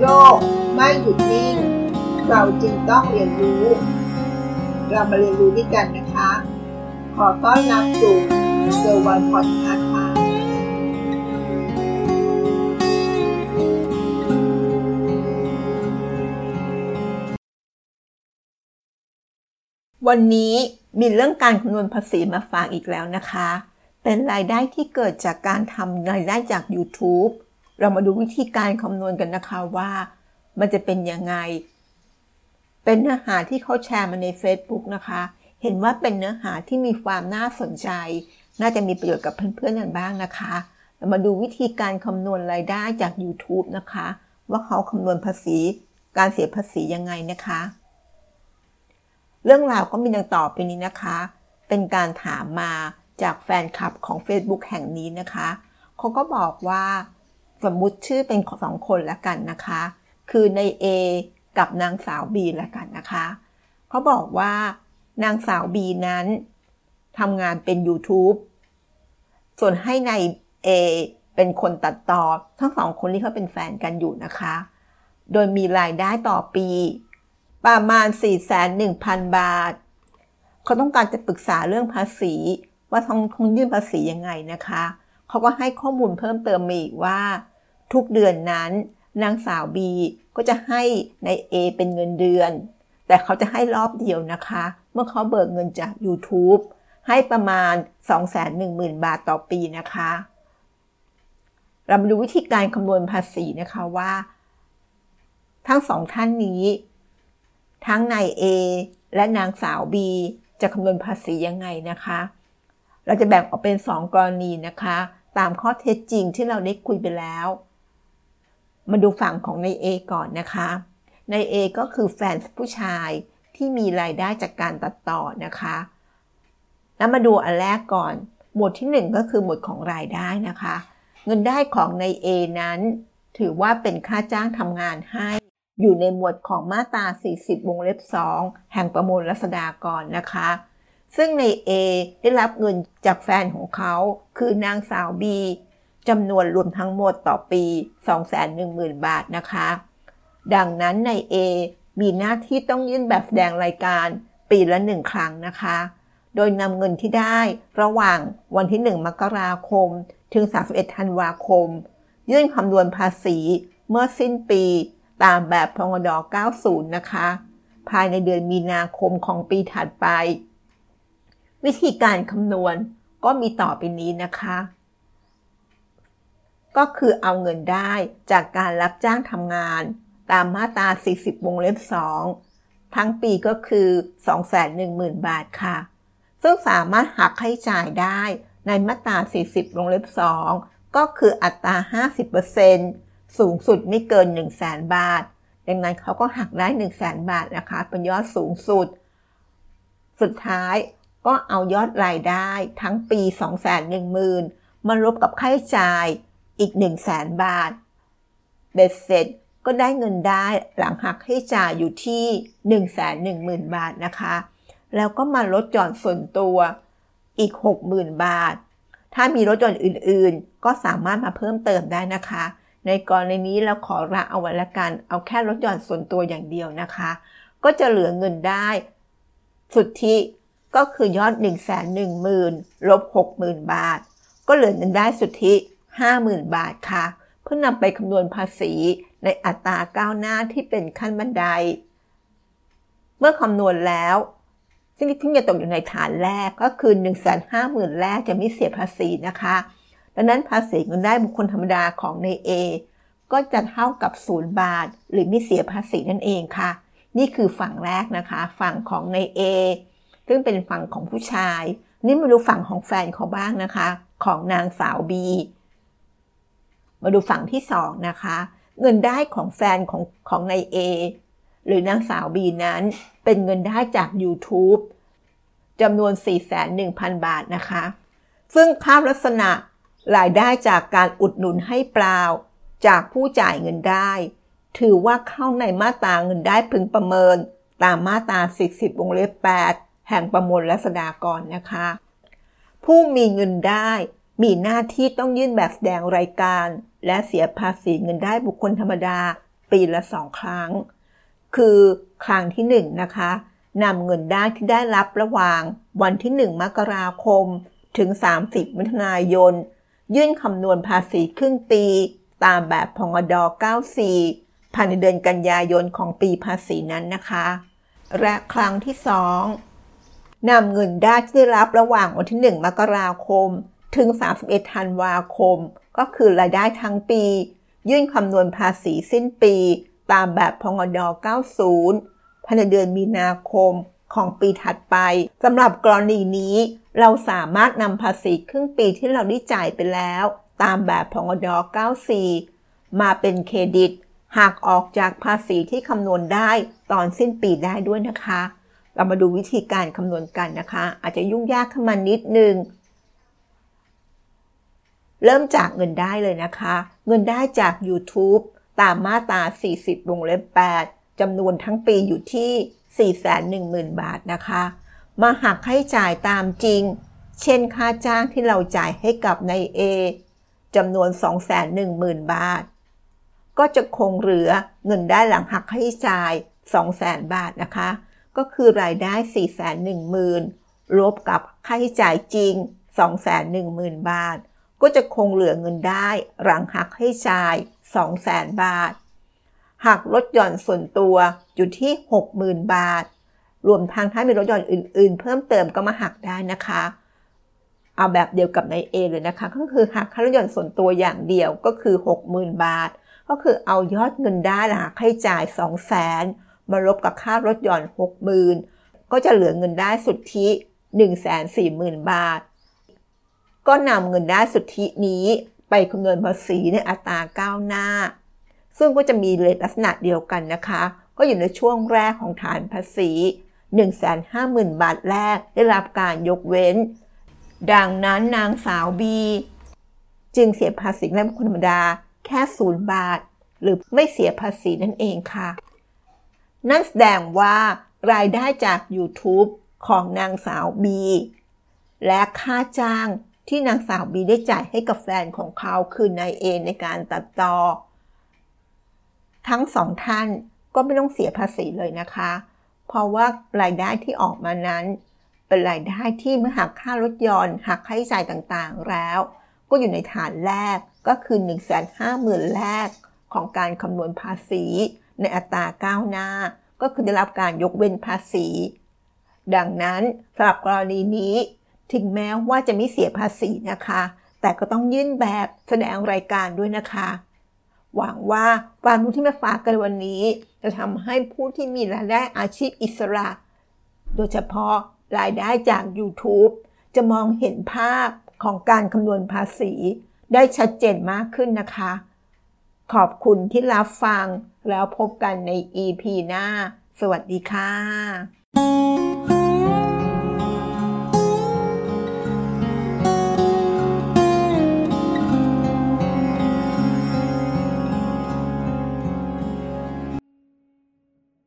โลกไม่หยุดนิ่ง เราจึงต้องเรียนรู้ เรามาเรียนรู้ด้วยกันนะคะ ขอต้อนรับสู่เซอร์วันพอดคาส์ค่ะวันนี้มีเรื่องการคำนวณภาษีมาฝากอีกแล้วนะคะ เป็นรายได้ที่เกิดจากการทำรายได้จาก YouTube เรามาดูวิธีการคำนวณกันนะคะว่ามันจะเป็นยังไง เป็นเนื้อหาที่เขาแชร์มาใน Facebook นะคะ เห็นว่าเป็นเนื้อหาที่มีความน่าสนใจ น่าจะมีประโยชน์กับเพื่อนๆกันบ้างนะคะเรามาดูวิธีการคำนวณรายได้จาก YouTube นะคะ ว่าเขาคำนวณภาษีการเสียภาษียังไงนะคะ เรื่องราวก็มีดังต่อไปนี้นะคะ เป็นการถามมาจากแฟนคลับของ Facebook แห่งนี้นะคะ เขาก็บอกว่า สมมุติชื่อเป็นสองคนแล้วกันนะคะ คือใน A กับนางสาว B แล้วกันนะคะเขาบอกว่านางสาว B นั้นทำงานเป็น YouTube ส่วนให้ใน A เป็นคนตัดต่อ ทั้งสองคนที่เขาเป็นแฟนกันอยู่นะคะ โดยมีรายได้ต่อปี ประมาณ 4,1,000 บาท เขาต้องการจะปรึกษาเรื่องภาษี ว่าต้องคงยื่นภาษียังไงนะคะ เขาก็ให้ข้อมูลเพิ่มเติมมาอีกว่า ทุกเดือนนั้น นางสาวบีก็จะให้ใน A เป็นเงินเดือน แต่เขาจะให้รอบเดียวนะคะ เมื่อเขาเบิกเงินจาก YouTube ให้ประมาณ 210,000 บาทต่อปีนะคะ เรามาดูวิธีการคำนวณภาษีนะคะว่า ทั้งสองท่านนี้ ทั้งนาย A และนางสาว B จะคำนวณภาษียังไงนะคะ เราจะแบ่งออกเป็น 2 กรณีนะคะ ตามข้อเท็จจริงที่เราได้คุยไปแล้ว มาดูฝั่งของใน A ก่อนนะคะใน A ก็คือแฟนผู้ชายที่มีรายได้จากการตัดต่อนะคะ แล้วมาดูอันแรกก่อน หมวดที่ 1 ก็คือหมวดของรายได้นะคะ เงินได้ของใน A นั้น ถือว่าเป็นค่าจ้างทำงานให้ อยู่ในหมวดของมาตรา 40 วงเล็บ 2 แห่งประมวลรัษฎากรนะคะ ซึ่งใน A ได้รับเงินจากแฟนของเขาคือนางสาว B จำนวนรวมทั้งหมดต่อปี 210,000 บาทนะคะ ดังนั้นใน A มีหน้าที่ต้องยื่นแบบแสดงรายการปีละหนึ่งครั้งนะคะ โดยนำเงินที่ได้ระหว่างวันที่ 1 มกราคม ถึง 31 ธันวาคม ยื่นคำนวณภาษีเมื่อสิ้นปีตามแบบพงด90 นะคะ ภายในเดือนมีนาคมของปีถัดไป วิธีการคำนวณก็มีต่อไปนี้นะคะ ก็คือเอาเงินได้จากการรับจ้างทำงาน ตามมาตรา 40 วงเล็บ 2 ทั้งปีก็คือ 210,000 บาทค่ะ ซึ่งสามารถหักค่าให้จ่ายได้ในมาตรา 40 วงเล็บ 2 ก็คืออัตรา 50%สูงสุดไม่เกิน 100,000 บาท ดังนั้นเขาก็หักได้ 100,000 บาทนะคะ เป็นยอดสูงสุด สุดท้ายก็เอายอดรายได้ทั้งปี 210,000 มาลบกับค่าใช้จ่าย อีก 100,000บาท เบ็ดเสร็จก็ได้เงินได้หลังหักใช้จ่ายอยู่ที่ 110,000 บาทนะคะ แล้วก็มาลดหย่อนส่วนตัวอีก 60,000 บาท ถ้ามีรถยนต์อื่นๆ ก็สามารถมาเพิ่มเติมได้นะคะ ในกรณีนี้เราขอละเอาไว้ละกัน เอาแค่รถยนต์ส่วนตัวอย่างเดียวนะคะ ก็จะเหลือเงินได้สุทธิก็คือยอด 1 1 0 0 0 0 ลบ 60,000 บาท ก็เหลือเงินได้สุทธิ 50,000 บาทค่ะ เพื่อนำไปคำนวณภาษีในอัตราก้าวหน้าที่เป็นขั้นบันได เมื่อคำนวณแล้วซึ่งที่จะตกอยู่ในฐานแรกก็คือ 1 5 0 0 0 0แรกจะไม่เสียภาษีนะคะ ดังนั้นภาษีเงินได้บุคคลธรรมดาของใน A ก็จะเท่ากับ 0 บาท หรือไม่เสียภาษีนั่นเองค่ะ นี่คือฝั่งแรกนะคะ ฝั่งของใน A ซึ่งเป็นฝั่งของผู้ชาย นี่มาดูฝั่งของแฟนเขาบ้างนะคะ ของนางสาวบี มาดูฝั่งที่สองนะคะ เงินได้ของแฟนของของนายเอหรือนางสาวบีนั้นเป็นเงินได้จาก YouTube จำนวน 4,1,000 บาทนะคะ ซึ่งภาพลักษณะรายได้จากการอุดหนุนให้เปล่า จากผู้จ่ายเงินได้ ถือว่าเข้าในมาตราเงินได้พึงประเมิน ตามมาตรา 40 วงเล็บ 8 แห่งประมวลรัษฎากรนะคะ ผู้มีเงินได้มีหน้าที่ต้องยื่นแบบแสดงรายการ และเสียภาษีเงินได้บุคคลธรรมดาปีละสองครั้ง คือครั้งที่หนึ่งนะคะนำเงินได้ที่ได้รับระหว่างวันที่ 1 มกราคม ถึง 30มิถุนายน ยื่นคำนวณภาษีครึ่งปี ตามแบบพงด94ภายในเดือนกันยายนของปีภาษีนั้นนะคะ และครั้งที่ 2นำเงินได้ที่ได้รับระหว่างวันที่ 1 มกราคม ถึง 31 ธันวาคม ก็คือรายได้ทั้งปี ยื่นคำนวณภาษีสิ้นปี ตามแบบพงด 90 ภายในเดือนมีนาคมของปีถัดไปสำหรับกรณีนี้ เราสามารถนำภาษีครึ่งปีที่เราได้จ่ายไปแล้ว ตามแบบพงด 94 มาเป็นเครดิต หากออกจากภาษีที่คำนวณได้ตอนสิ้นปีได้ด้วยนะคะ เรามาดูวิธีการคำนวณกันนะคะ อาจจะยุ่งยากขึ้นมานิดนึง เริ่มจากเงินได้เลยนะคะ เงินได้จาก YouTube ตามมาตรา 40 วงเล็บ 8จำนวนทั้งปีอยู่ที่ 410,000 บาทนะคะ มาหักให้จ่ายตามจริง เช่นค่าจ้างที่เราจ่ายให้กับนายเอจำนวน 210,000 บาท ก็จะคงเหลือเงินได้หลังหักให้จ่าย 200,000 บาทนะคะ ก็คือรายได้ 410,000ลบกับค่าใช้จ่ายจริง 210,000 บาท ก็จะคงเหลือเงินได้หลังหักให้จ่าย200,000 บาทหักลดหย่อนส่วนตัวอยู่ที่ 60,000 บาท รวมทั้งถ้ามีลดหย่อนอื่น ๆ เพิ่มเติมก็มาหักได้นะคะ เอาแบบเดียวกับใน A เลยนะคะ ก็คือหักค่าลดหย่อนส่วนตัวอย่างเดียวก็คือ 60,000 บาท ก็คือเอายอดเงินได้หลักให้จ่าย 200,000 มาลบกับค่าลดหย่อน 60,000 ก็จะเหลือเงินได้สุทธิ140,000 บาท ก็นำเงินได้สุทธินี้ไปคำนวณภาษีในอัตราก้าวหน้า ซึ่งก็จะมีเลทลักษณะเดียวกันนะคะ ก็อยู่ในช่วงแรกของฐานภาษี 150,000 บาทแรกได้รับการยกเว้น ดังนั้นนางสาวบี จึงเสียภาษีแรกบุคคลธรรมดาแค่ศูนย์บาท หรือไม่เสียภาษีนั่นเองค่ะ นั่นแสดงว่ารายได้จาก YouTube ของนางสาวบีและค่าจ้าง ที่นางสาวบีได้จ่ายให้กับแฟนของเขาคือนายเอในการตัดต่อ ทั้งสองท่านก็ไม่ต้องเสียภาษีเลยนะคะ เพราะว่ารายได้ที่ออกมานั้น เป็นรายได้ที่เมื่อหักค่ารถยนต์หักค่าใช้จ่ายต่างๆแล้ว ก็อยู่ในฐานแรกก็คือ 1 5 0 0 0 0แรกของการคำนวณภาษี ในอัตราก้าวหน้า ก็คือได้รับการยกเว้นภาษี ดังนั้นสำหรับกรณีนี้ ถึงแม้ว่าจะไม่เสียภาษีนะคะ แต่ก็ต้องยื่นแบบแสดงรายการด้วยนะคะ หวังว่าความรู้ที่มาฝากกันวันนี้ จะทำให้ผู้ที่มีรายได้อาชีพอิสระ โดยเฉพาะรายได้จาก YouTube จะมองเห็นภาพของการคำนวณภาษีได้ชัดเจนมากขึ้นนะคะ ขอบคุณที่รับฟังแล้วพบกันใน EP หน้า สวัสดีค่ะ